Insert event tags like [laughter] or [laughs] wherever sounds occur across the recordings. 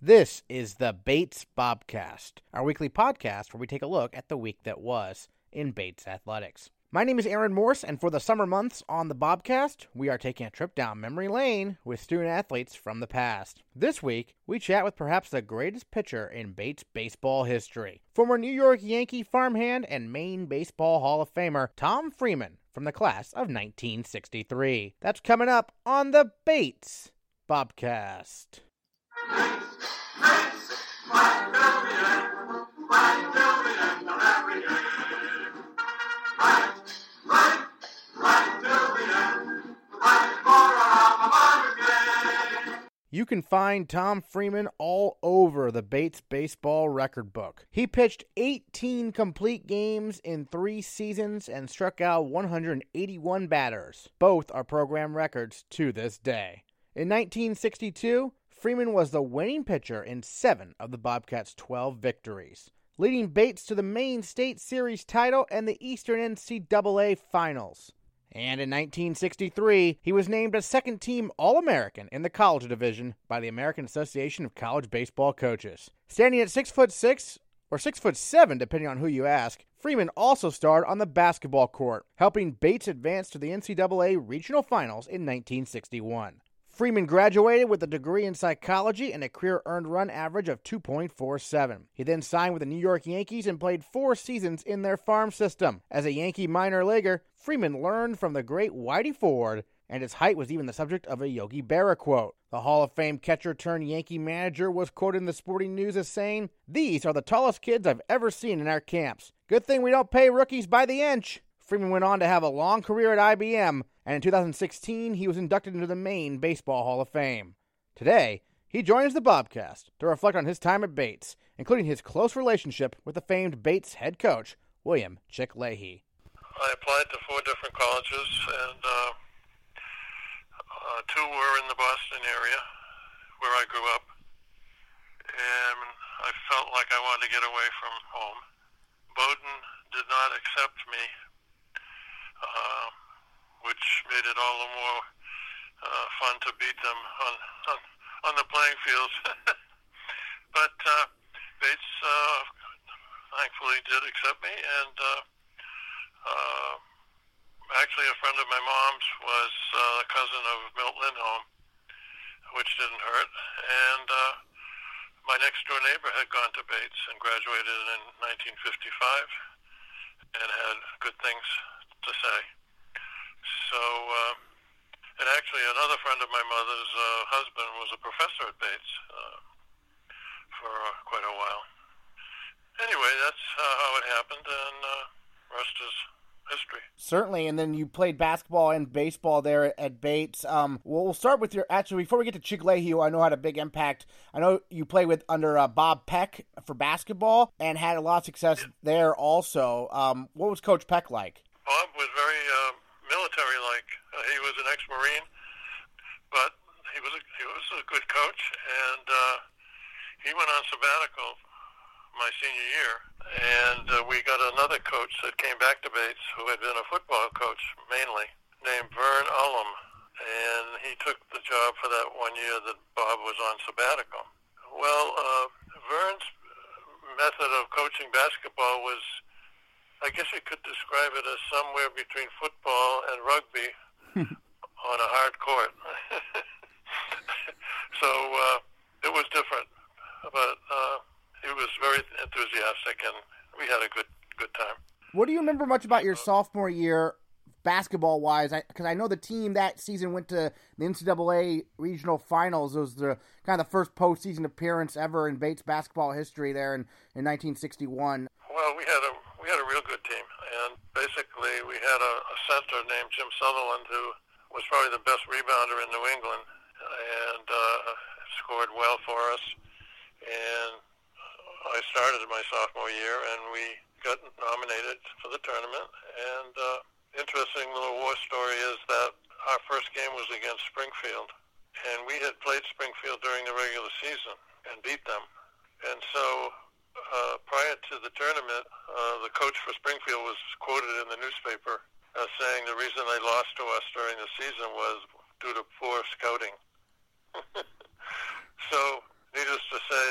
This is the Bates Bobcast, our weekly podcast where we take a look at the week that was in Bates athletics. My name is Aaron Morse, and for the summer months on the Bobcast, we are taking a trip down memory lane with student athletes from the past. This week, we chat with perhaps the greatest pitcher in Bates baseball history, former New York Yankee farmhand and Maine Baseball Hall of Famer Thom Freeman from the class of 1963. That's coming up on the Bates Bobcast. You can find Thom Freeman all over the Bates baseball record book. He pitched 18 complete games in three seasons and struck out 181 batters. Both are program records to this day. In 1962, Freeman was the winning pitcher in seven of the Bobcats' 12 victories, leading Bates to the Maine State Series title and the Eastern NCAA Finals. And in 1963, he was named a second team All American in the college division by the American Association of College Baseball Coaches. Standing at six foot six or six foot seven, depending on who you ask, Freeman also starred on the basketball court, helping Bates advance to the NCAA regional finals in 1961. Freeman graduated with a degree in psychology and a career earned run average of 2.47. He then signed with the New York Yankees and played four seasons in their farm system. As a Yankee minor leaguer, Freeman learned from the great Whitey Ford, and his height was even the subject of a Yogi Berra quote. The Hall of Fame catcher turned Yankee manager was quoted in the Sporting News as saying, These are the tallest kids I've ever seen in our camps. Good thing we don't pay rookies by the inch. Freeman went on to have a long career at IBM, and in 2016 he was inducted into the Maine Baseball Hall of Fame. Today, he joins the Bobcast to reflect on his time at Bates, including his close relationship with the famed Bates head coach, William Chick Leahey. I applied to four different colleges, and uh, uh, two were in the Boston area, where I grew up, and I felt like I wanted to get away from home. Bowdoin did not accept me, uh, which made it all the more uh, fun to beat them on on, on the playing fields. [laughs] but uh, Bates uh, thankfully did accept me, and uh, uh, actually a friend of my mom's was uh, a cousin of Milt Lindholm, which didn't hurt, and. Uh, my next door neighbor had gone to Bates and graduated in 1955 and had good things to say. So, uh, and actually, another friend of my mother's uh, husband was a professor at Bates uh, for uh, quite a while. Anyway, that's uh, how it happened, and uh, rest is history. Certainly, and then you played basketball and baseball there at Bates. Um, well, we'll start with your actually before we get to Chick Leahey, who I know had a big impact. I know you played with under uh, Bob Peck for basketball and had a lot of success there also. Um, what was Coach Peck like? Bob was very uh, military-like. Uh, he was an ex-marine, but he was a, he was a good coach, and uh, he went on sabbatical my senior year, and uh, we got another coach that came back to Bates who had been a football coach mainly, named Vern Ullum, and he took the job for that one year that Bob was on sabbatical. Well, uh, Vern's method of coaching basketball was, I guess you could describe it as somewhere between football and rugby on a hard court. so uh, it was different, but. Uh, he was very enthusiastic, and we had a good good time. What do you remember much about your sophomore year, basketball wise? Because I, I, know the team that season went to the NCAA regional finals. It was the kind of the first postseason appearance ever in Bates basketball history there in, in 1961. Well, we had a we had a real good team, and basically we had a, a center named Jim Sutherland who was probably the best rebounder in New England, and uh, scored well for us. And I started my sophomore year, and we got nominated for the tournament. And uh, interesting little war story is that our first game was against Springfield, and we had played Springfield during the regular season and beat them. And so uh, prior to the tournament, uh, the coach for Springfield was quoted in the newspaper as saying the reason they lost to us during the season was due to poor scouting. [laughs] so, needless to say,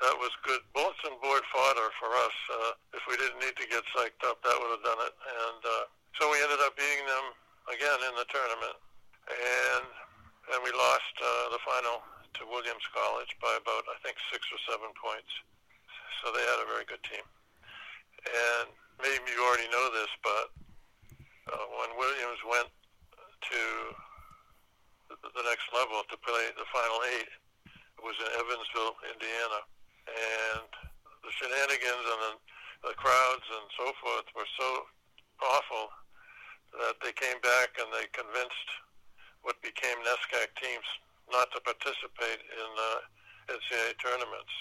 that was good bulletin board fodder for us. Uh, if we didn't need to get psyched up, that would have done it. And uh, so we ended up beating them again in the tournament, and and we lost uh, the final to Williams College by about I think six or seven points. So they had a very good team. And maybe you already know this, but uh, when Williams went to the next level to play the final eight, it was in Evansville, Indiana and the shenanigans and the, the crowds and so forth were so awful that they came back and they convinced what became NESCAC teams not to participate in uh, NCAA tournaments.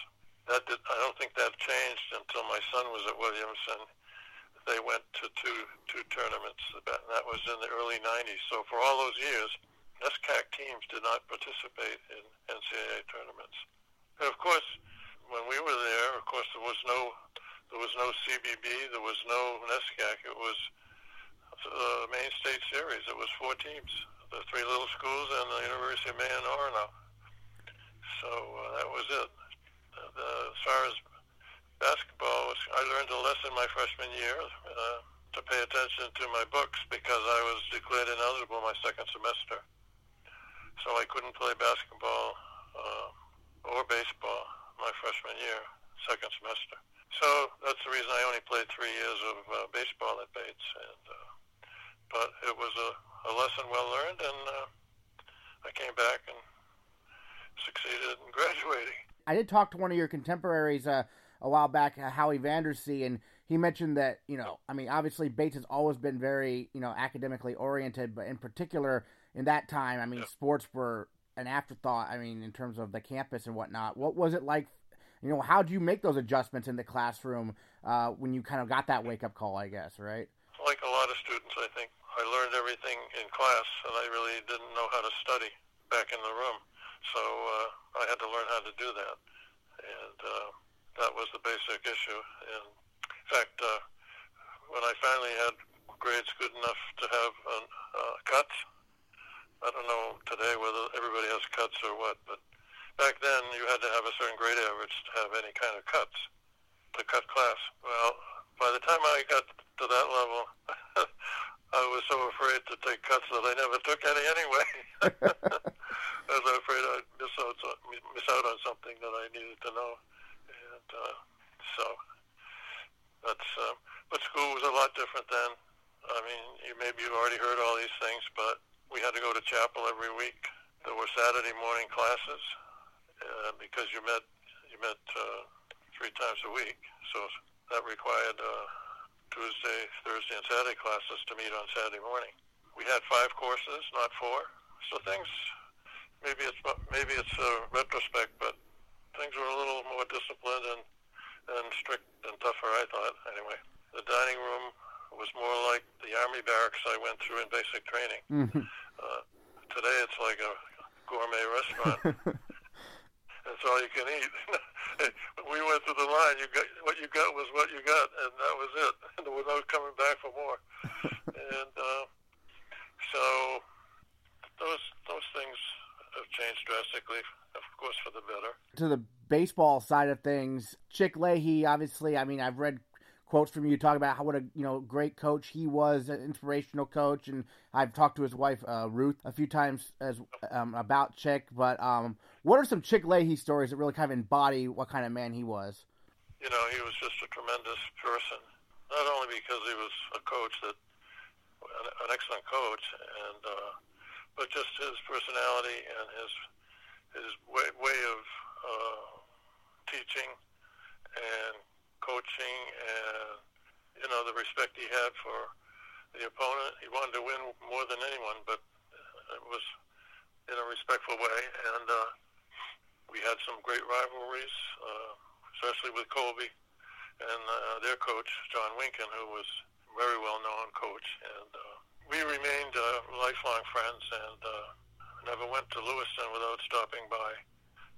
That did, I don't think that changed until my son was at Williams and they went to two two tournaments. That was in the early 90s. So for all those years, NESCAC teams did not participate in NCAA tournaments. And of course, when we were there, of course there was no there was no CBB, there was no NESCAC. It was the Maine state series. It was four teams the three little schools and the University of Maine Orono. So uh, that was it. Uh, as far as basketball, I learned a lesson my freshman year uh, to pay attention to my books because I was declared ineligible my second semester. So I couldn't play basketball uh, or baseball my freshman year, second semester. So that's the reason I only played three years of uh, baseball at Bates. And uh, but it was a a lesson well learned, and uh, I came back and succeeded in [laughs] graduating. I did talk to one of your contemporaries uh, a while back, uh, Howie Vandersea, and he mentioned that you know, I mean, obviously Bates has always been very you know academically oriented, but in particular in that time, I mean, yeah. sports were an afterthought. I mean, in terms of the campus and whatnot. What was it like? You know, how do you make those adjustments in the classroom uh, when you kind of got that wake up call? I guess, right? Like a lot of students, I think I learned everything in class, and I really didn't know how to study back in the room. So uh, I had to learn how to do that, and uh, that was the basic issue. And in fact, uh, when I finally had grades good enough to have an, uh, cuts, I don't know today whether everybody has cuts or what, but back then you had to have a certain grade average to have any kind of cuts to cut class. Well, by the time I got to that level, [laughs] I was so afraid to take cuts that I never took any anyway. [laughs] I was afraid I'd miss out, miss out on something that I needed to know. And uh, so that's, um, but school was a lot different then. I mean, you maybe you've already heard all these things, but we had to go to chapel every week. There were Saturday morning classes uh, because you met you met uh, three times a week, so that required uh, Tuesday, Thursday, and Saturday classes to meet on Saturday morning. We had five courses, not four. So things, maybe it's maybe it's a retrospect, but things were a little more disciplined and and strict and tougher. I thought anyway. The dining room was more like the army barracks I went through in basic training. Mm-hmm. Uh, today it's like a gourmet restaurant. [laughs] That's all you can eat. [laughs] we went through the line. You got what you got was what you got, and that was it. [laughs] And there was no coming back for more. and uh, so those those things have changed drastically, of course, for the better. To the baseball side of things, Chick Leahey, obviously. I mean, I've read quotes from you talk about how what a you know great coach he was, an inspirational coach, and I've talked to his wife uh, Ruth a few times as um, about Chick. But um, what are some Chick Leahey stories that really kind of embody what kind of man he was? You know, he was just a tremendous person. Not only because he was a coach that an excellent coach, and uh, but just his personality and his his way, way of uh, teaching and coaching and you know the respect he had for the opponent. He wanted to win more than anyone, but it was in a respectful way. And uh, we had some great rivalries, uh, especially with Colby and uh, their coach John Winkin, who was a very well-known coach. And uh, we remained uh, lifelong friends, and uh, never went to Lewiston without stopping by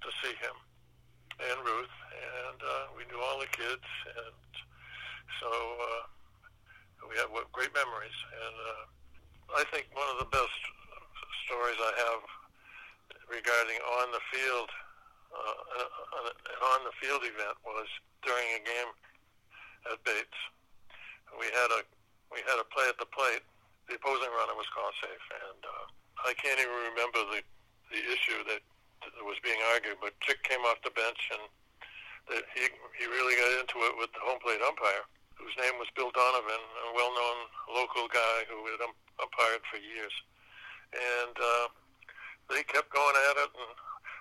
to see him and Ruth, and uh, we knew all the kids, and so uh, we have great memories. And uh, I think one of the best stories I have regarding on the field, uh, an on the field event was during a game at Bates. We had a we had a play at the plate. The opposing runner was called safe, and uh, I can't even remember the the issue that that was being argued. But Chick came off the bench, and that he he really got into it with the home plate umpire, whose name was Bill Donovan, a well-known local guy who had um, umpired for years. And uh, they kept going at it, and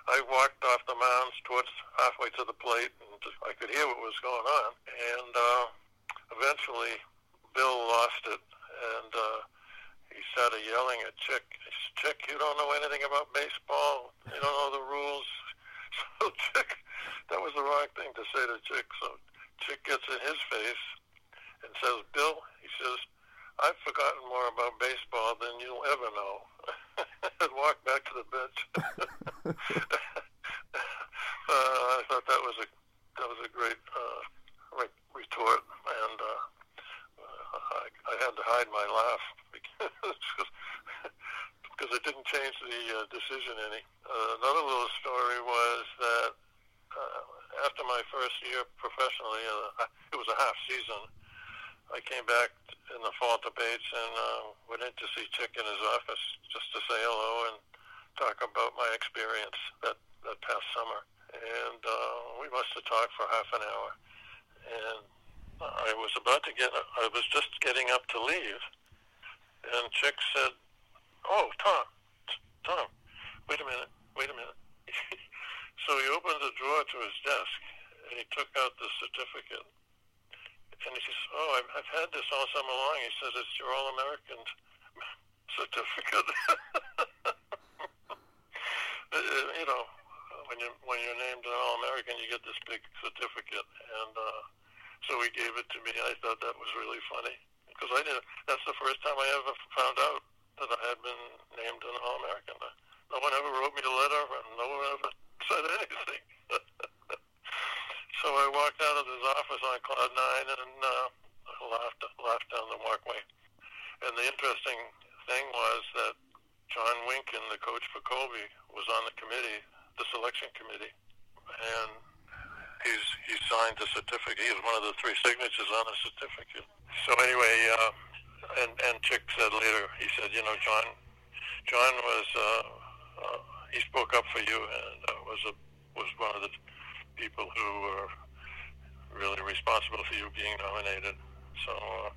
I walked off the mounds towards halfway to the plate, and I could hear what was going on. And uh, eventually, Bill lost it, and uh, started yelling at Chick. Chick, you don't know anything about baseball. You don't know the rules. [laughs] So Chick, that was the wrong thing to say to Chick. So Chick gets in his face and says, Bill, he says, I've forgotten more about baseball than you'll ever know. [laughs] and walked back to the bench. [laughs] uh, I thought that was a that was a great uh, retort, and uh, I, I had to hide my laugh [laughs] because because it didn't change the uh, decision any. Uh, another little story was that uh, after my first year professionally, uh, it was a half season. I came back in the fall to Bates and uh, went in to see Chick in his office just to say hello and talk about my experience that, that past summer. And uh, we must have talked for half an hour. And I was about to get, I was just getting up to leave. And Chick said, Oh, Thom, Thom, wait a minute, wait a minute. [laughs] so he opened the drawer to his desk and he took out the certificate and he says, "Oh, I've, I've had this all summer long." He says, "It's your All-American [laughs] certificate." [laughs] Uh, you know, when you when you're named an All-American, you get this big certificate, and uh, so he gave it to me. I thought that was really funny because I didn't. That's the first time I ever found out that I had been named an All-American. No one ever wrote me a letter, and no one ever [laughs] said anything. [laughs] So I walked out of his office on cloud nine and uh, laughed, laughed down the walkway. And the interesting thing was that John Winkin, the coach for Colby, was on the committee, the selection committee, and he's he signed the certificate. He was one of the three signatures on the certificate. So anyway, uh, and and Chick said later, he said, you know, John, John was uh, uh, he spoke up for you and uh, was a was one of the people who were really responsible for you being nominated. So uh,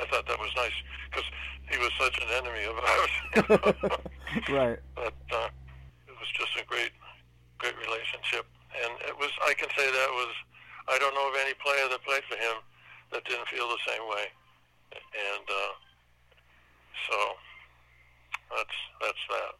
I thought that was nice because he was such an enemy of ours. [laughs] right. [laughs] But uh, it was just a great, great relationship, and it was. I can say that was. I don't know of any player that played for him that didn't feel the same way, and uh, so that's that's that.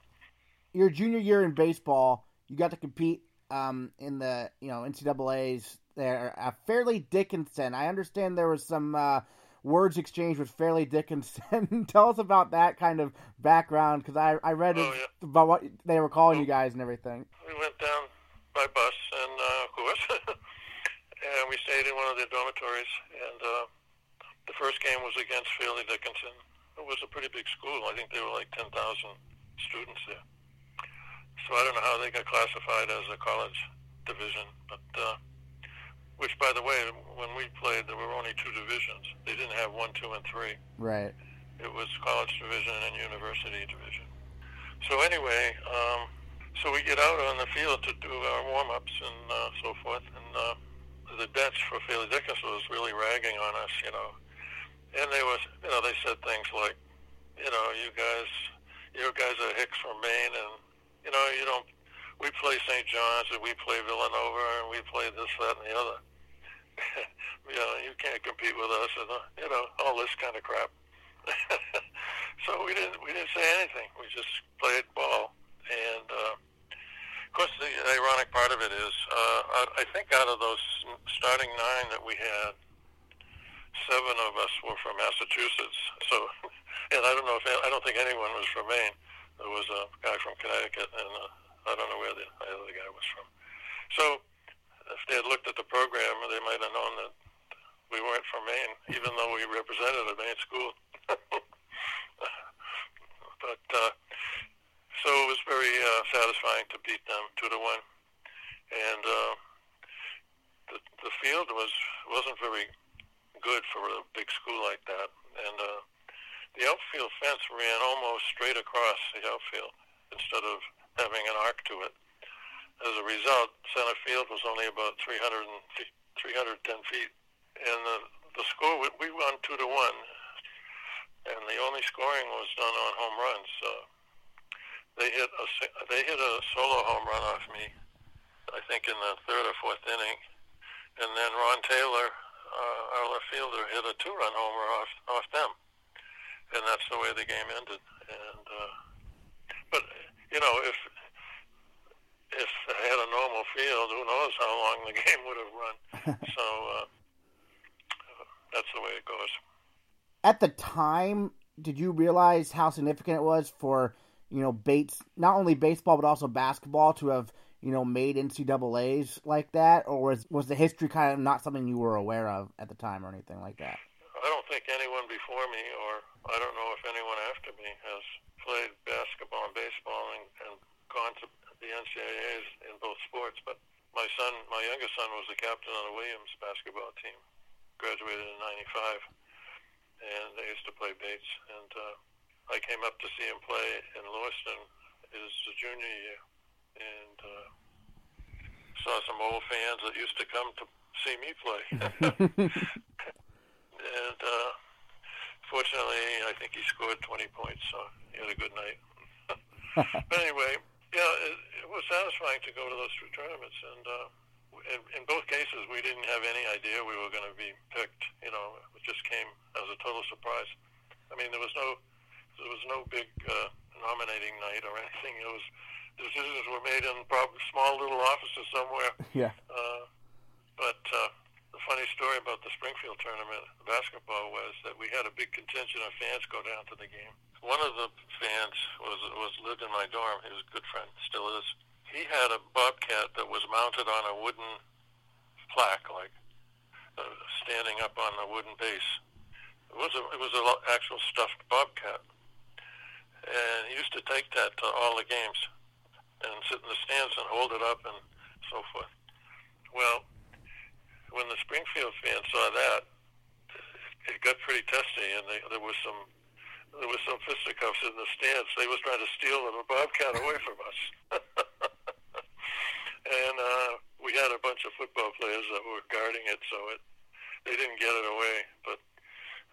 Your junior year in baseball, you got to compete um, in the you know NCAA's there. Uh, Fairleigh Dickinson. I understand there was some uh, words exchanged with Fairleigh Dickinson. [laughs] Tell us about that kind of background because I I read oh, yeah. about what they were calling you guys and everything. We went down by bus and uh, of course, and we stayed in one of the dormitories. And uh, the first game was against Fairleigh Dickinson. It was a pretty big school. I think there were like ten thousand students there. So I don't know how they got classified as a college division, but uh, which, by the way, when we played, there were only two divisions. They didn't have one, two, and three. Right. It was college division and university division. So anyway, um, so we get out on the field to do our warm-ups and uh, so forth, and uh, the bench for Fairleigh Dickinson was really ragging on us, you know. And they was, you know, they said things like, you know, you guys, you guys are hicks from Maine, and you know, you don't. We play St. John's and we play Villanova and we play this, that, and the other. [laughs] you know, you can't compete with us, and uh, you know, all this kind of crap. [laughs] so we didn't we didn't say anything. We just played ball, and uh, of course, the ironic part of it is, uh, I think out of those starting nine that we had, seven of us were from Massachusetts. So, [laughs] and I don't know if I don't think anyone was from Maine there was a guy from Connecticut, and uh, I don't know where the other guy was from. So if they had looked at the program, they might have known that we weren't from Maine, even though we represented a Maine school. [laughs] but uh, so it was very uh, satisfying to beat them two to one, and uh, the the field was wasn't very good for a big school like that, and uh, the outfield fence ran almost straight across the outfield instead of having an arc to it. as a result, center field was only about 300 310 feet, and the the score we won two to one, and the only scoring was done on home runs. Uh, they hit a they hit a solo home run off me, I think in the third or fourth inning, and then Ron Taylor, uh, our left fielder, hit a two-run homer off off them, and that's the way the game ended. And uh, but you know if if they had a normal field, who knows how long the [laughs] game would have run. [laughs] so uh, that's the way it goes. At the time, did you realize how significant it was for you know Bates, not only baseball but also basketball, to have you know made NCAA's like that, or was was the history kind of not something you were aware of at the time or anything like that? I don't think anyone before me, or I don't know if anyone after me, has played basketball and baseball and, and gone to the NCAA's in both sports. But my son, my youngest son, was the captain of the Williams basketball team. Graduated in '95, and they used to play Bates. And uh, I came up to see him play in Lewiston his the junior year, and uh, saw some old fans that used to come to see me play. [laughs] [laughs] and uh, fortunately, I think he scored 20 points, so he had a good night. [laughs] but anyway, yeah, it, it was satisfying to go to those two tournaments, and uh, in, in both cases, we didn't have any idea we were going to be picked. You know, it just came as a total surprise. I mean, there was no there was no big uh, nominating night or anything. It was decisions were made in probably small little offices somewhere. [laughs] Yeah. Uh, but uh, the funny story about the Springfield tournament, the basketball, was that we had a big contingent of fans go down to the game. One of the fans was was lived in my dorm. He was a good friend, still is. He had a bobcat that was mounted on a wooden plaque, like uh, standing up on a wooden base. It was a, it was an actual stuffed bobcat, and he used to take that to all the games and sit in the stands and hold it up and so forth. Well, when the Springfield fans saw that, it got pretty testy, and they, there was some there was some fisticuffs in the stands. They was trying to steal the bobcat away from us, [laughs] and uh, we had a bunch of football players that were guarding it, so it they didn't get it away. But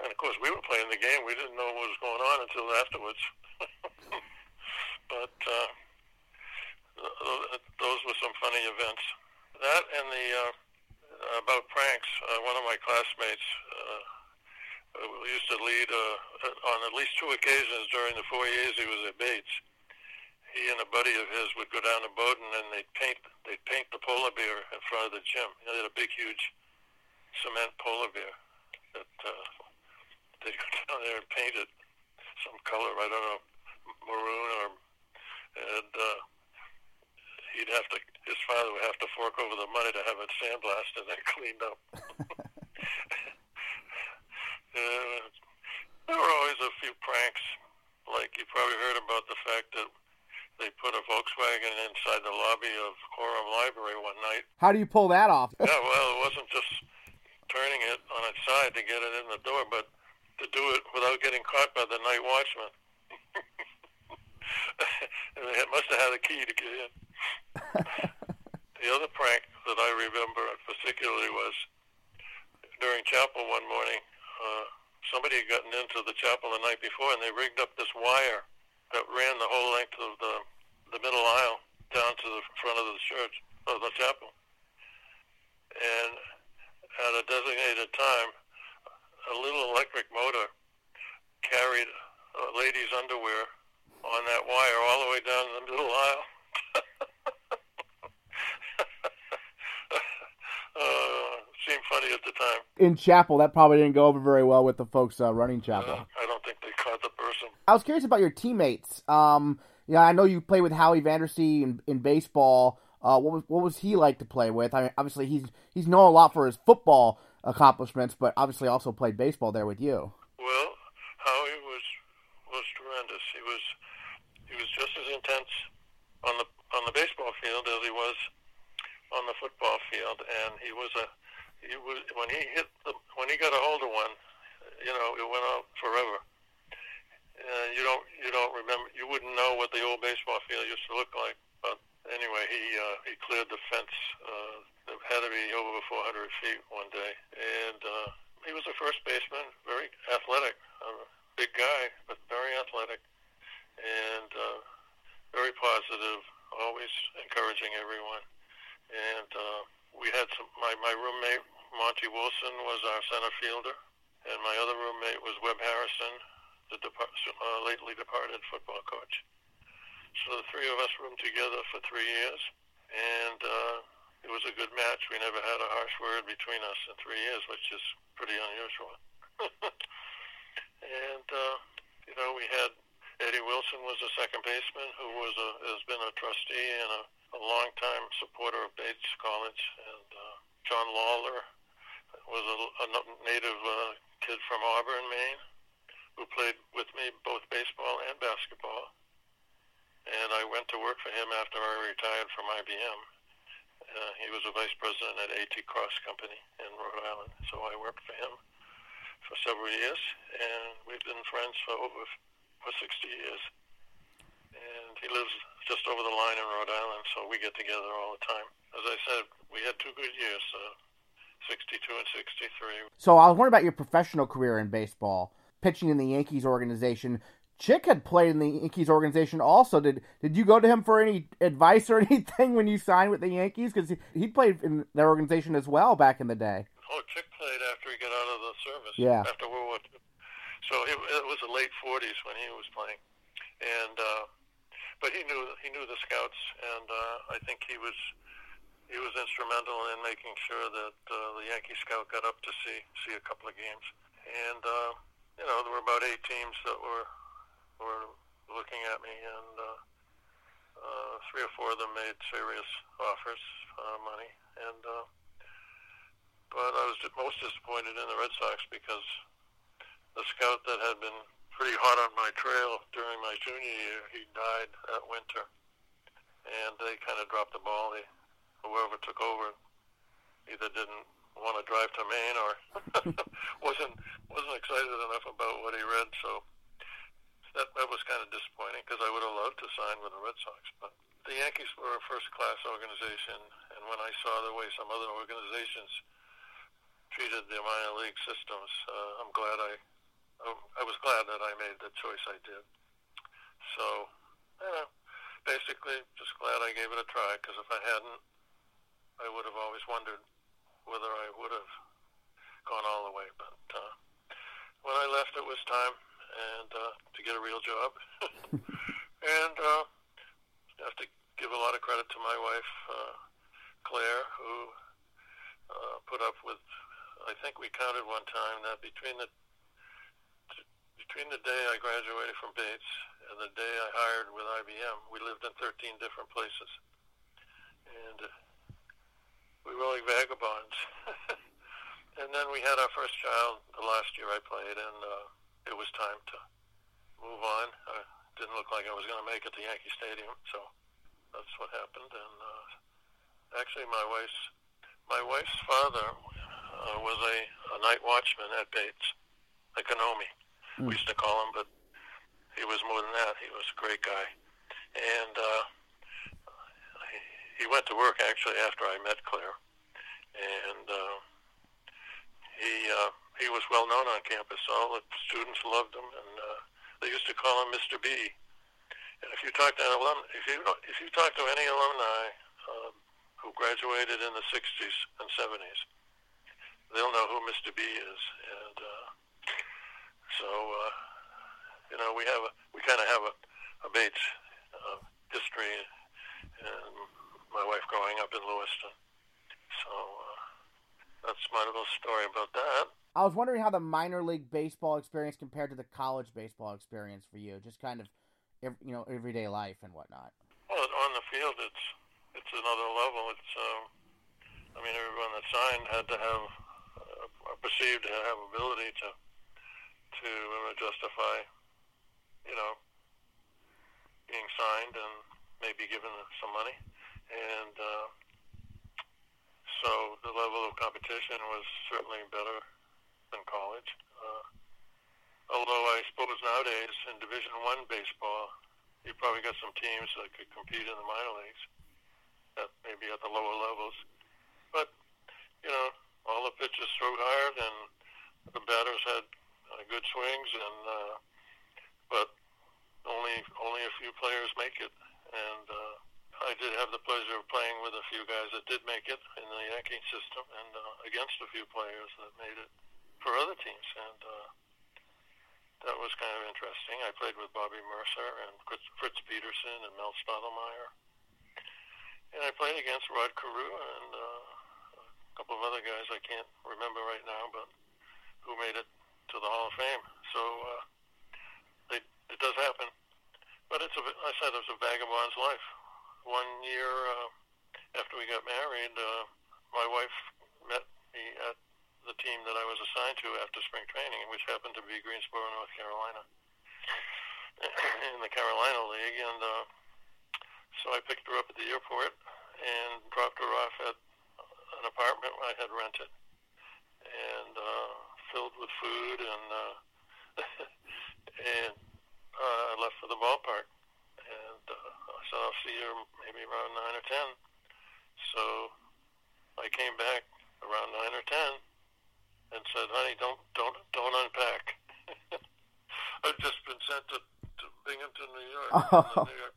and of course we were playing the game. We didn't know what was going on until afterwards. [laughs] but uh, those were some funny events. That and the uh, about pranks. Uh, one of my classmates uh, used to lead uh, on at least two occasions during the four years he was at Bates. He and a buddy of his would go down to Bowdoin and they'd paint they'd paint the polar bear in front of the gym. They had a big, huge cement polar bear that uh, they'd go [laughs] down there and paint it some color. I don't know, maroon or and. Uh, he'd have to his father would have to fork over the money to have it sandblasted and [laughs] cleaned up. [laughs] uh, there were always a few pranks, like you probably heard about the fact that they put a Volkswagen inside the lobby of Coram Library one night. How do you pull that off? [laughs] yeah, well, it wasn't just turning it on its side to get it in the door, but to do it without getting caught by the night watchman. they must have had a key to get in. [laughs] the other prank that I remember particularly was during chapel one morning. Uh, somebody had gotten into the chapel the night before, and they rigged up this wire that ran the whole length of the the middle aisle down to the front of the church of the chapel. And at a designated time, a little electric motor carried a lady's underwear on that wire all the way down the middle aisle. [laughs] [laughs] uh, seemed funny at the time. In chapel, that probably didn't go over very well with the folks uh, running chapel. Uh, I don't think they caught the person. I was curious about your teammates. Um, yeah, I know you played with Howie Vandersea in, in baseball. Uh, what was what was he like to play with? I mean, obviously he's he's known a lot for his football accomplishments, but obviously also played baseball there with you. Well, Howie was was tremendous. He was he was just as intense on the on the baseball field as he was on the football field, and he was a he was when he hit the when he got a hold of one, you know, it went out forever. Uh, you don't you don't remember you wouldn't know what the old baseball field used to look like, but anyway, he uh, he cleared the fence. Uh, it had to be over 400 feet one day, and uh, he was a first baseman, very athletic, a big guy, but very athletic, and uh, very positive, always encouraging everyone. And uh, we had some. My my roommate Monty Wilson was our center fielder, and my other roommate was Webb Harrison, the depart, uh, lately departed football coach. So the three of us roomed together for three years, and uh, it was a good match. We never had a harsh word between us in three years, which is pretty unusual. and uh, you know, we had Eddie Wilson was a second baseman who was a has been a trustee and a, a long time supporter of Bates College, and uh, John Lawler was a, a native uh, kid from Auburn, Maine, who played with me both baseball and basketball and I went to work for him after I retired from IBM. Uh, he was a vice president at AT Cross Company in Rhode Island, so I worked for him for years, and we've been friends for over for 60 years. And he lives just over the line in Rhode Island, so we get together all the time. As I said, we had two good years, uh, 62 and 63. So I was wondering about your professional career in baseball, pitching in the Yankees organization. Chick had played in the Yankees organization also. Did did you go to him for any advice or [laughs] anything when you signed with the Yankees? Because he, he played in their organization as well back in the day. Oh, Chick played after he got out of the service. Yeah. After World War II. So it, it was the late 40s when he was playing, and uh, but he knew he knew the scouts, and uh, I think he was he was instrumental in making sure that uh, the Yankee scout got up to see see a couple of games, and uh, you know there were about eight teams that were were looking at me, and uh, uh, three or four of them made serious offers, uh, money, and uh, but I was most disappointed in the Red Sox because the scout that had been pretty hot on my trail during my junior year, he died that winter, and they kind of dropped the ball. They, whoever took over either didn't want to drive to Maine or [laughs] wasn't wasn't excited enough about what he read, so that, that was kind of disappointing because I would have loved to sign with the Red Sox. But the Yankees were a first-class organization, and when I saw the way some other organizations treated their minor league systems, uh, I'm glad I I was glad that I made the choice I did. So, you basically, just glad I gave it a try because if I hadn't, I would have always wondered whether I would have gone all the way. But uh, when I left, it was time and uh, to get a real job. [laughs] and uh, I have to give a lot of credit to my wife, uh, Claire, who uh, put up with. I think we counted one time that between the between the day I graduated from Bates and the day I hired with IBM, we lived in 13 different places, and uh, we were like vagabonds. [laughs] and then we had our first child the last year I played, and uh, it was time to move on. Uh, didn't look like I was going to make it to Yankee Stadium, so that's what happened. And uh, actually, my wife's my wife's father uh, was a, a night watchman at Bates, Economy. Mm. We used to call him, but he was more than that. He was a great guy, and uh, he, he went to work actually after I met Claire, and uh, he. Uh, he was well known on campus. All the students loved him, and uh, they used to call him Mr. B. And if you talk to an alum, if you if you talk to any alumni um, who graduated in the 60s and 70s, they'll know who Mr. B is. And uh, so, uh, you know, we have a we kind of have a, a Bates uh, history, and my wife growing up in Lewiston. So uh, that's my little story about that. I was wondering how the minor league baseball experience compared to the college baseball experience for you, just kind of, you know, everyday life and whatnot. Well, on the field, it's it's another level. It's, um, I mean, everyone that signed had to have, perceived to have ability to to uh, justify, you know, being signed and maybe given some money, and uh, so the level of competition was certainly better in college. Uh, although I suppose nowadays in Division One baseball, you probably got some teams that could compete in the minor leagues. at maybe at the lower levels. But you know, all the pitchers threw hard, and the batters had uh, good swings, and uh, but only only a few players make it, and uh, I did have the pleasure of playing with a few guys that did make it in the Yankee system, and uh, against a few players that made it for other teams, and uh, that was kind of interesting. I played with Bobby Murcer and Fritz Peterson and Mel Stottlemyre, and I played against Rod Carew and uh, couple of other guys I can't remember right now, but who made it to the Hall of Fame. So uh, they, it does happen. But it's a, I said it was a vagabond's life. One year uh, after we got married, uh, my wife met me at the team that I was assigned to after spring training, which happened to be Greensboro, North Carolina, [clears throat] in the Carolina League. And uh, so I picked her up at the airport and dropped her off at an apartment I had rented. And uh, filled with food, and uh, [laughs] and uh, I left for the ballpark. And uh, I said I'll see you maybe around nine or ten. So I came back around nine or ten and said, "Honey, don't don't don't unpack." [laughs] I've just been sent to, to Binghamton, New York, oh. New York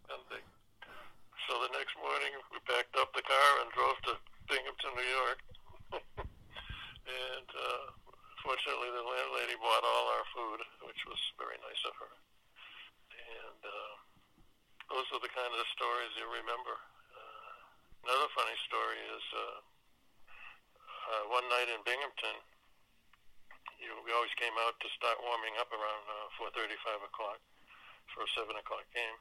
So the next morning, we packed up the car and drove to Binghamton, New York. [laughs] and uh, fortunately, the landlady bought all our food, which was very nice of her. And uh, those are the kind of stories you remember. Uh, another funny story is uh, uh, one night in Binghamton, you we always came out to start warming up around uh, 4:30, 5 o'clock for a 7 o'clock game,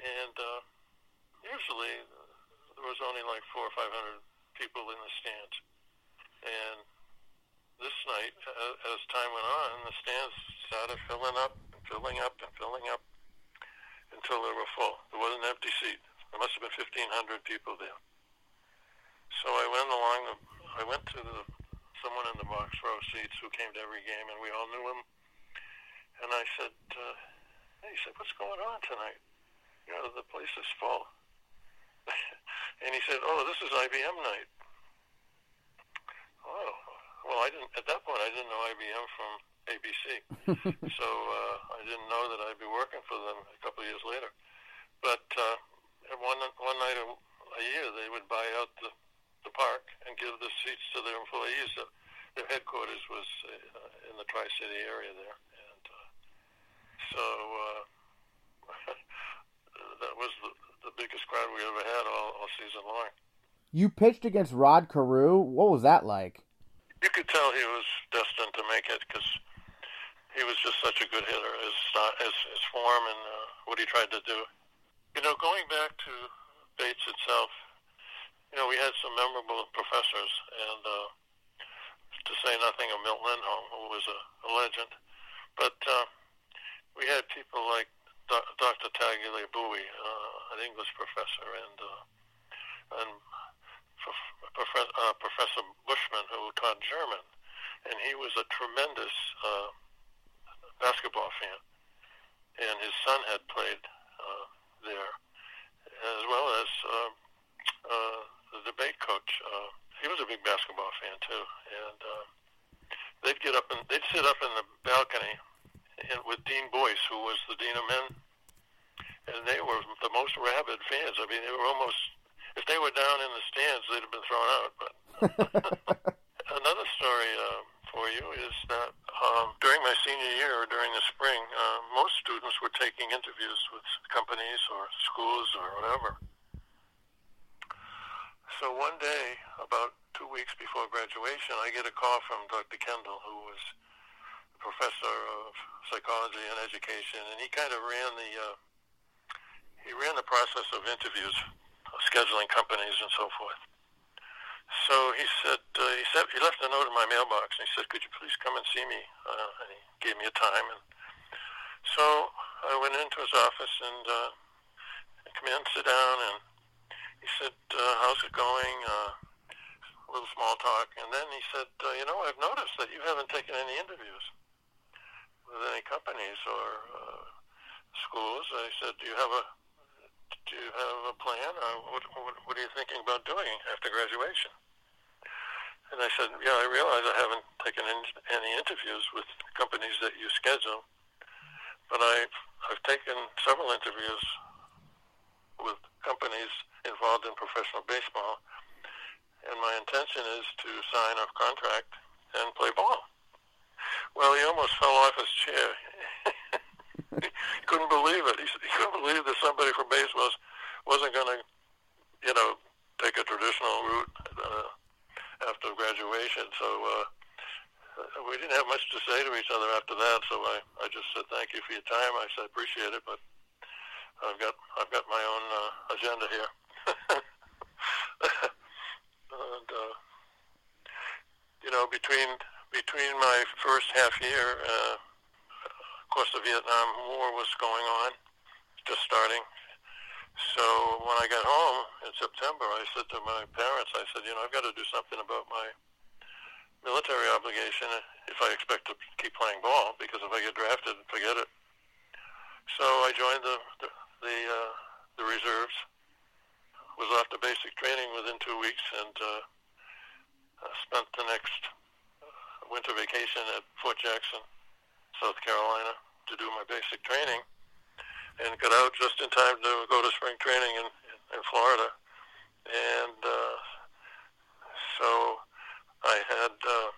and uh, usually there was only like four or 500 people in the stands, and this night, as time went on, the stands started filling up and filling up and filling up until they were full. There wasn't an empty seat. There must have been 1,500 people there. So I went along the, I went to the, someone in the box row seats who came to every game, and we all knew him. And I said, uh, he said, what's going on tonight? You know, the place is full. And he said, oh, this is IBM night. Oh, well, I didn't at that point. I didn't know IBM from ABC, [laughs] so uh, I didn't know that I'd be working for them a couple of years later. But uh, one one night a, a year, they would buy out the the park and give the seats to their employees. Uh, their headquarters was uh, in the Tri City area there, and uh, so uh, [laughs] that was the, the biggest crowd we ever had all, all season long. You pitched against Rod Carew. What was that like? you could tell he was destined to make it because he was just such a good hitter. His his, his form and uh, what he tried to do. You know, going back to Bates itself, you know, we had some memorable professors, and uh, to say nothing of Milt Lindholm, who was a, a legend. But uh, we had people like Do- Dr. Tagliabue, uh, an English professor, and uh, and Professor, uh, Professor Bushman, who taught German, and he was a tremendous uh, basketball fan, and his son had played uh, there, as well as uh, uh, the debate coach. He was a big basketball fan too, and they'd get up and they'd sit up in the balcony with Dean Boyce, who was the dean of men, and they were the most rabid fans. I mean, they were almost if they were down in the stands, they'd have been thrown out. But [laughs] another story uh, for you is that um, during my senior year, or during the spring, uh, most students were taking interviews with companies or schools or whatever. So one day, about two weeks before graduation, I get a call from Dr. Kendall, who was professor of psychology and education, and he kind of ran the uh, he ran the process of interviews scheduling companies and so forth. So he said, uh, he said, he left a note in my mailbox, and he said, "Could you please come and see me?" Uh, and he gave me a time, and so I went into his office and uh, come in, sit down, and he said, uh, "How's it going?" Uh, a little small talk, and then he said, uh, "You know, I've noticed that you haven't taken any interviews with any companies or uh, schools." I said, "Do you have a do you have a plan? Or what, what, what are you thinking about doing after graduation? And I said, yeah, I realize I haven't taken in, any interviews with companies that you schedule, but I've, I've taken several interviews with companies involved in professional baseball, and my intention is to sign a contract and play ball. Well, he almost fell off his chair. he [laughs] couldn't believe it. He, he couldn't believe that somebody from baseball wasn't going to, you know, take a traditional route. Uh, after graduation. So uh, we didn't have much to say to each other after that. So I, I just said thank you for your time. I said appreciate it, but I've got I've got my own uh, agenda here. [laughs] and uh, you know, between between my first half year, uh, of course, the Vietnam War was going on, just starting. So when I got home in September, I said to my parents, I said, you know, I've got to do something about my military obligation if I expect to keep playing ball, because if I get drafted, forget it. So I joined the the the, uh, the reserves. Was off to basic training within two weeks, and uh, spent the next winter vacation at Fort Jackson, South Carolina, to do my basic training and got out just in time to go to spring training in, in Florida. And uh, so I had uh,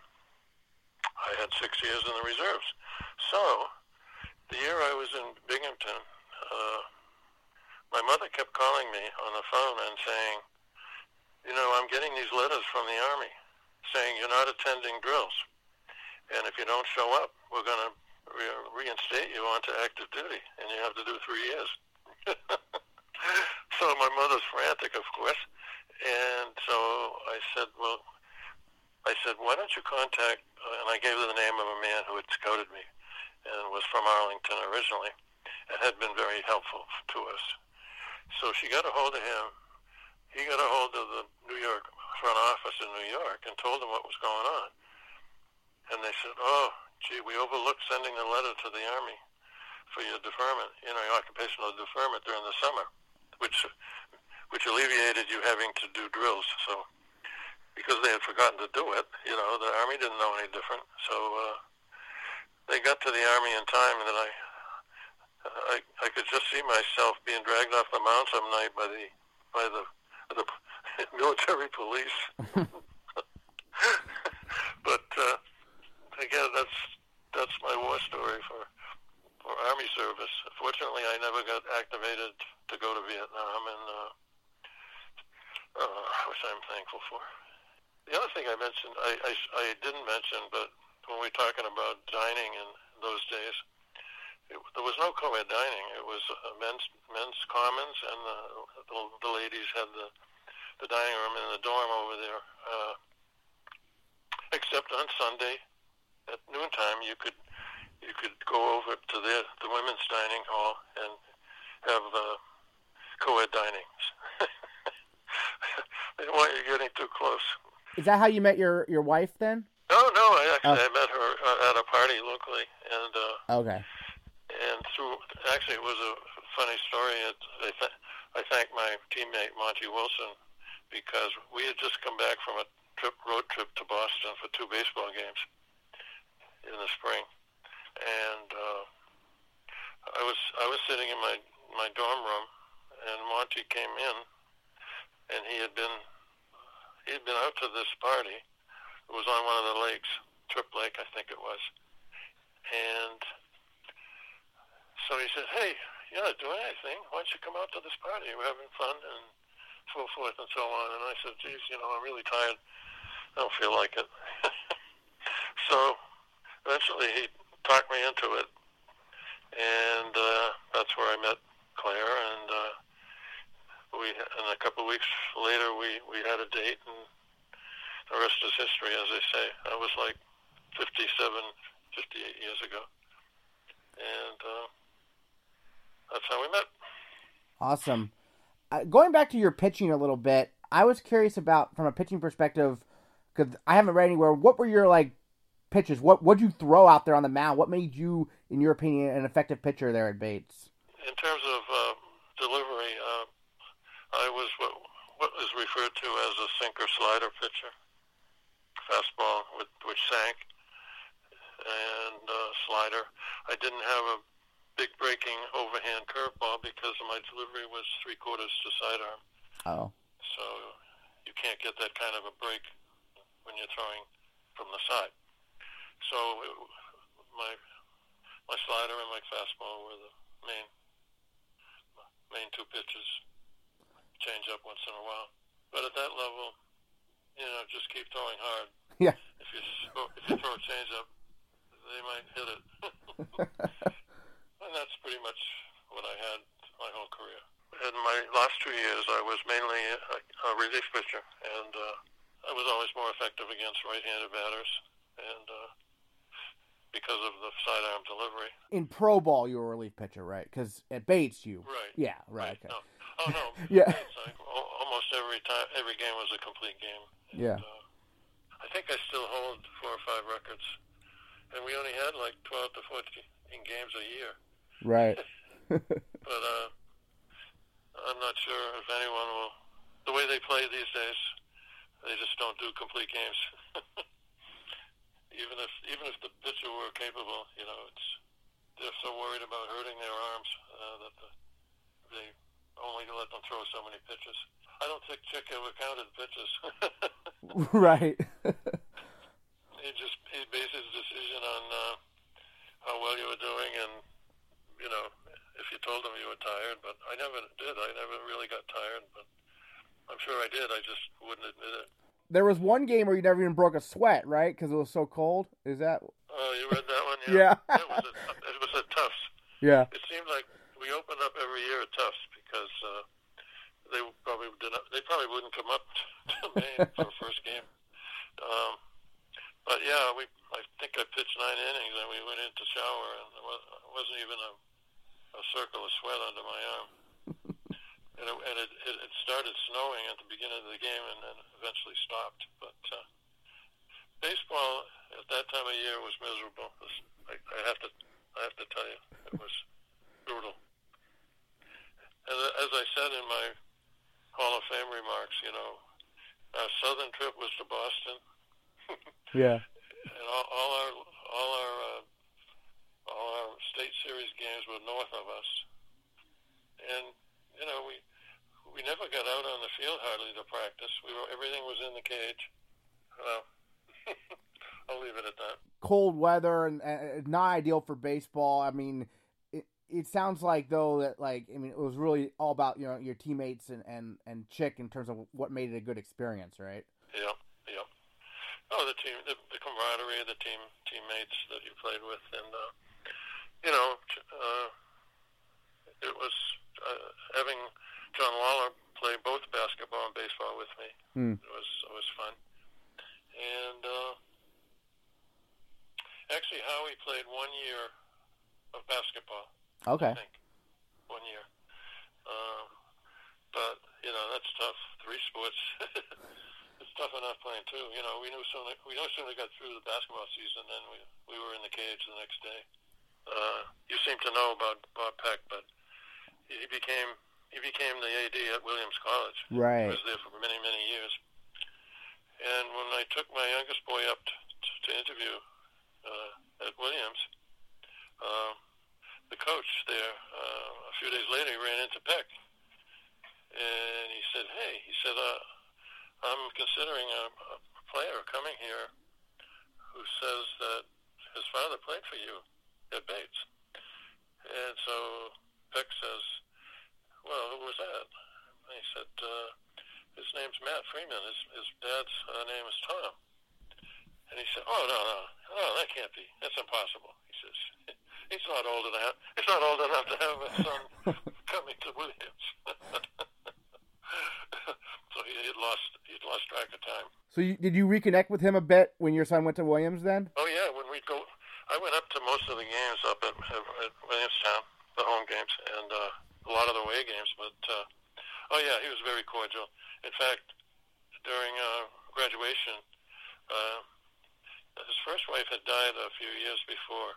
I had six years in the reserves. So the year I was in Binghamton, uh, my mother kept calling me on the phone and saying, you know, I'm getting these letters from the Army saying you're not attending drills. And if you don't show up, we're going to re- reinstate you onto active duty, and you have to do three years. [laughs] so my mother's frantic, of course, and so I said, well, I said, why don't you contact? And I gave her the name of a man who had scouted me, and was from Arlington originally, and had been very helpful to us. So she got a hold of him. He got a hold of the New York front office in New York and told them what was going on. And they said, oh, gee, we overlooked sending a letter to the Army for your deferment, you know, your occupational deferment during the summer, which which alleviated you having to do drills. So because they had forgotten to do it, you know, the Army didn't know any different. So uh, they got to the Army in time, and I, I I could just see myself being dragged off the mound some night by the by the the [laughs] military police. [laughs] [laughs] but uh, again, that's that's my war story for for Army service. Fortunately, I never got activated to go to Vietnam, and uh, uh, which I'm thankful for. The other thing I mentioned, I, I, I didn't mention, but when we were talking about dining in those days, it, there was no co-ed dining. It was uh, men's men's commons, and the, the the ladies had the the dining room in the dorm over there. Uh, except on Sunday, at noontime you could you could go over to the the women's dining hall and have uh, co-ed dining. [laughs] they don't want you getting too close. Is that how you met your your wife then? No, no. I actually oh. I met her uh, at a party locally, and uh, okay. And through actually, it was a funny story. It, I, th- I thank my teammate Monty Wilson because we had just come back from a trip road trip to Boston for two baseball games in the spring, and uh, I was I was sitting in my my dorm room, and Monty came in, and he had been he had been out to this party. It was on one of the lakes, Tripp Lake, I think it was, and so he said, "Hey, you're not doing anything. Why don't you come out to this party? We're having fun and so forth and so on." And I said, "Geez, you know, I'm really tired. I don't feel like it." [laughs] so eventually he talked me into it, and uh, that's where I met Claire. And uh, we, and a couple of weeks later, we we had a date, and the rest is history, as they say. That was like 57, 58 years ago, and uh, that's how we met. Awesome. Uh, going back to your pitching a little bit, I was curious about from a pitching perspective because I haven't read anywhere. What were your like pitches. What what you throw out there on the mound? What made you, in your opinion, an effective pitcher there at Bates? In terms of uh, delivery, uh, I was what, what is referred to as a sinker slider pitcher, fastball with, which sank, and uh, slider. I didn't have a big breaking overhand curveball because my delivery was three quarters to sidearm. Oh. So you can't get that kind of a break when you're throwing from the side. So it, my my slider and my fastball were the main main two pitches. Change up once in a while, but at that level, you know, just keep throwing hard. Yeah. If you if you throw a change up, they might hit it. [laughs] and that's pretty much what I had my whole career. In my last two years, I was mainly a, a relief pitcher, and uh, I was always more effective against right-handed batters, and uh, because of the sidearm delivery. In pro ball, you were a relief pitcher, right? Because at Bates, you. Right. Yeah. Right. Okay. No. Oh no. [laughs] Yeah. Like almost every time, every game was a complete game. And, Yeah. Uh, I think I still hold four or five records, and we only had like 12 to 14 games a year. Right. [laughs] [laughs] But uh, I'm not sure if anyone will. The way they play these days, they just don't do complete games. Even if even if the pitcher were capable, you know, it's they're so worried about hurting their arms uh, that the, they only let them throw so many pitches. I don't think Chick ever counted pitches. [laughs] [laughs] right. [laughs] he just he based his decision on uh, how well you were doing, and you know, if you told him you were tired. But I never did. I never really got tired, but I'm sure I did. I just wouldn't admit it. There was one game where you never even broke a sweat, right? Because it was so cold. Is that? Oh, you read that one? [laughs] Yeah. it was a, it was a Tufts. Yeah. It seemed like we opened up every year at Tufts because uh, they probably did not, they probably wouldn't come up [laughs] to Maine for a first game. Um, but yeah, we I think I pitched nine innings and we went into shower and there was, wasn't even a, a circle of sweat under my arm. And it, and it, it, it started snowing at the beginning of the game and then eventually stopped. But uh, baseball at that time of year was miserable. Was- I, I have to I have to tell you, it was brutal. And as I said in my Hall of Fame remarks, you know, our southern trip was to Boston, [laughs] Yeah. and all, all our all our uh, all our state series games were north of us, and you know we we never got out on the field hardly to practice. We were everything was in the cage. Well, [laughs] I'll leave it at that. Cold weather and uh, not ideal for baseball. I mean, it, it sounds like though that like I mean it was really all about you know your teammates and and and Chick in terms of what made it a good experience, right? Yeah, yeah. Oh, the team, the, the camaraderie, the team teammates that you played with, and uh, you know, uh, it was uh, having John Waller play both basketball and baseball with me. Hmm. It was it was fun, and uh, actually, Howie played one year of basketball. Okay. I think one year. Um, but you know that's tough. Three sports. [laughs] it's tough enough playing two. You know, we knew soon. We no sooner got through the basketball season, then we we were in the cage the next day. Uh, you seem to know about Bob Peck, but he became he became the AD at Williams College. He Right. was there for many many years. And when I took my youngest boy up t- t- to interview uh, at Williams, uh, the coach there uh, a few days later he ran into Peck, and he said, "Hey," he said, uh, "I'm considering a, a player coming here who says that his father played for you at Bates." And so Peck says, "Well, who was that?" And he said, uh, "His name's Matt Freeman. His his dad's uh, name is Thom." And he said, "Oh no, no, no, that can't be. That's impossible." He says, [laughs] "He's not old enough. He's not old enough to have a son [laughs] coming to Williams." [laughs] so he had lost he'd lost track of time. So you, did you reconnect with him a bit when your son went to Williams then? Oh yeah, when we go, I went up to most of the games up at, at, at Williamstown, the home games, and uh, a lot of the away games. But uh, oh yeah, he was very cordial. In fact, during uh, graduation, uh, his first wife had died a few years before,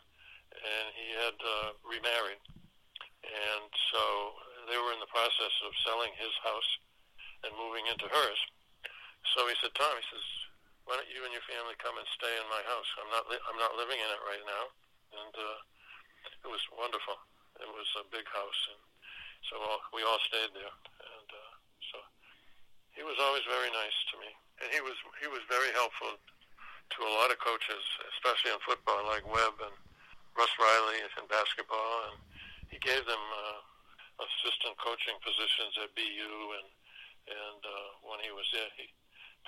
and he had uh, remarried, and so they were in the process of selling his house and moving into hers. so he said, Thom, he says, why don't you and your family come and stay in my house? I'm not li- I'm not living in it right now, and uh, it was wonderful. It was a big house, and so all, we all stayed there, and uh, so he was always very nice to me, and he was he was very helpful to a lot of coaches, especially in football, like Webb and Russ Riley in basketball, and he gave them uh, assistant coaching positions at BU, and and uh, when he was there, he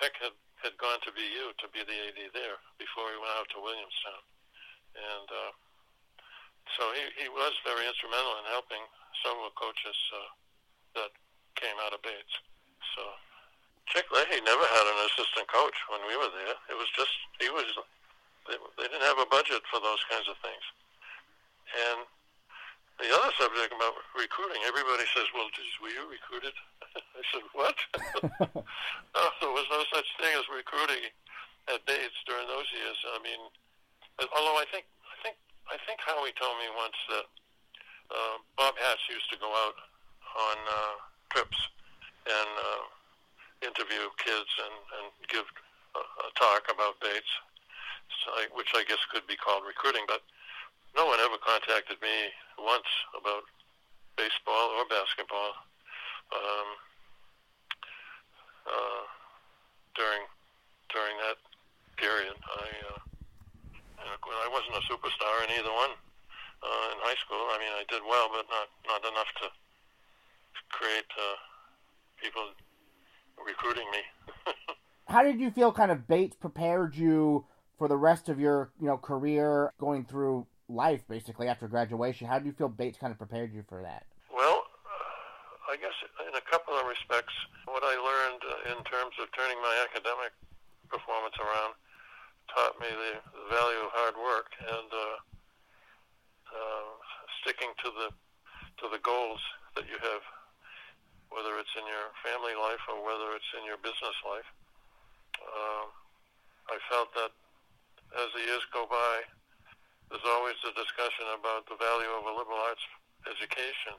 Peck had had gone to BU to be the AD there before he went out to Williamstown, and uh, so he he was very instrumental in helping several coaches uh, that came out of Bates. So Chick Leahey never had an assistant coach when we were there. It was just he was they, they didn't have a budget for those kinds of things, and the other subject about recruiting, everybody says, well, geez, were you recruited? [laughs] I said, what? [laughs] no, there was no such thing as recruiting at Bates during those years. I mean, although I think, I think, Howie told me once that uh, Bob Hatch used to go out on uh, trips and uh, interview kids and, and give a, a talk about Bates, so I, which I guess could be called recruiting, but no one ever contacted me once about baseball or basketball um, uh, during during that period. I uh, I wasn't a superstar in either one uh, in high school. I mean, I did well, but not not enough to create uh, people recruiting me. [laughs] How did you feel? Kind of Bates prepared you for the rest of your you know career, going through life basically after graduation. How do you feel Bates kind of prepared you for that? Well, uh, I guess in a couple of respects, what I learned uh, in terms of turning my academic performance around taught me the, the value of hard work and uh, uh, sticking to the to the goals that you have, whether it's in your family life or whether it's in your business life. Uh, I felt that as the years go by, there's always a discussion about the value of a liberal arts education,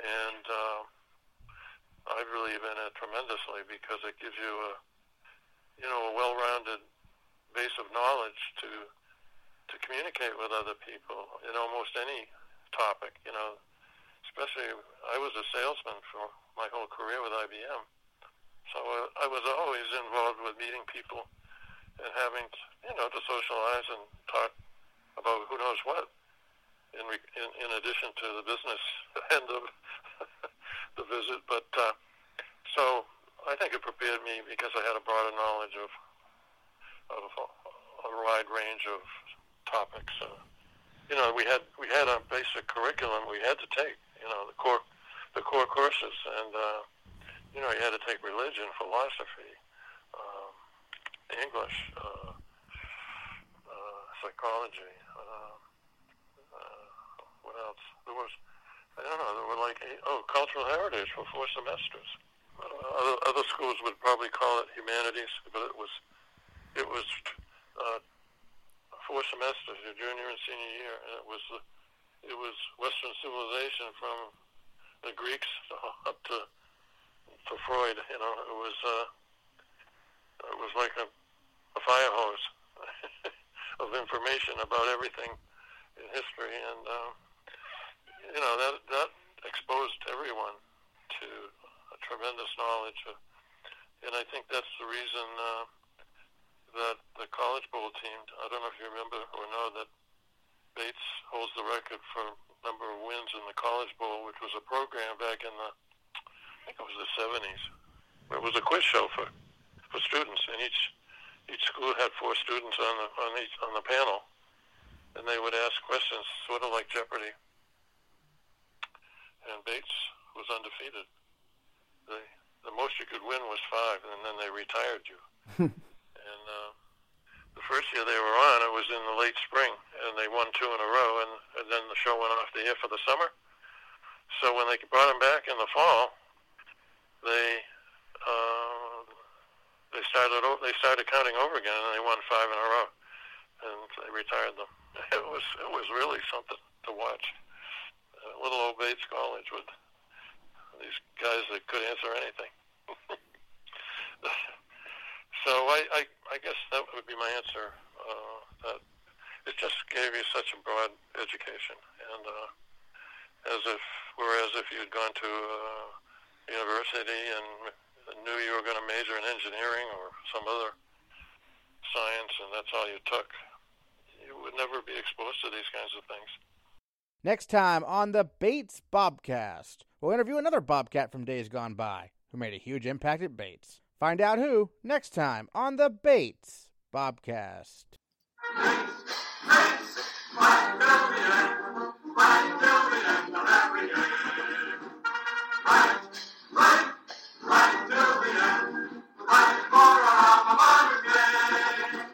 and uh, I believe in it tremendously because it gives you a, you know, a well-rounded base of knowledge to to communicate with other people in almost any topic. You know, especially I was a salesman for my whole career with IBM, so I, I was always involved with meeting people and having, you know, to socialize and talk about who knows what in, in, in addition to the business end of the visit. But uh, so I think it prepared me because I had a broader knowledge of of a wide range of topics. Uh, you know, we had we had a basic curriculum we had to take. You know, the core the core courses, and uh, you know, you had to take religion, philosophy, um, English. Uh, psychology. Uh, uh, what else? There was, I don't know, there were like, eight, oh, cultural heritage for four semesters. Other, other schools would probably call it humanities, but it was, it was uh, four semesters, your junior and senior year, and it was, it was Western civilization from the Greeks [laughs] up to to Freud. You know, it was uh, it was like a, a fire hose. [laughs] of information about everything in history, and uh, you know that that exposed everyone to tremendous knowledge, of, and I think that's the reason uh, that the College Bowl team. I don't know if you remember or know that Bates holds the record for number of wins in the College Bowl, which was a program back in the I think it was the 70s. It was a quiz show for for students, and each each school had four students on the on each on the panel, and they would ask questions, sort of like Jeopardy. And Bates was undefeated. The the most you could win was five, and then they retired you. [laughs] and uh, the first year they were on, it was in the late spring, and they won two in a row, and, and then the show went off the air for the summer. So when they brought him back in the fall, they uh, they started they started counting over again, and they won five in a row, and they retired them. [laughs] It was it was really something to watch. Uh, little old Bates College with these guys that could answer anything. [laughs] so I, I, I guess that would be my answer. Uh, that it just gave you such a broad education, and uh, as if whereas if you'd gone to uh, university and knew you were going to major in engineering or some other science, and that's all you took, you would never be exposed to these kinds of things. Next time on the Bates Bobcast, We'll interview another Bobcat from days gone by who made a huge impact at Bates. Find out who next time on the Bates Bobcast. Right, right, right till the end, right for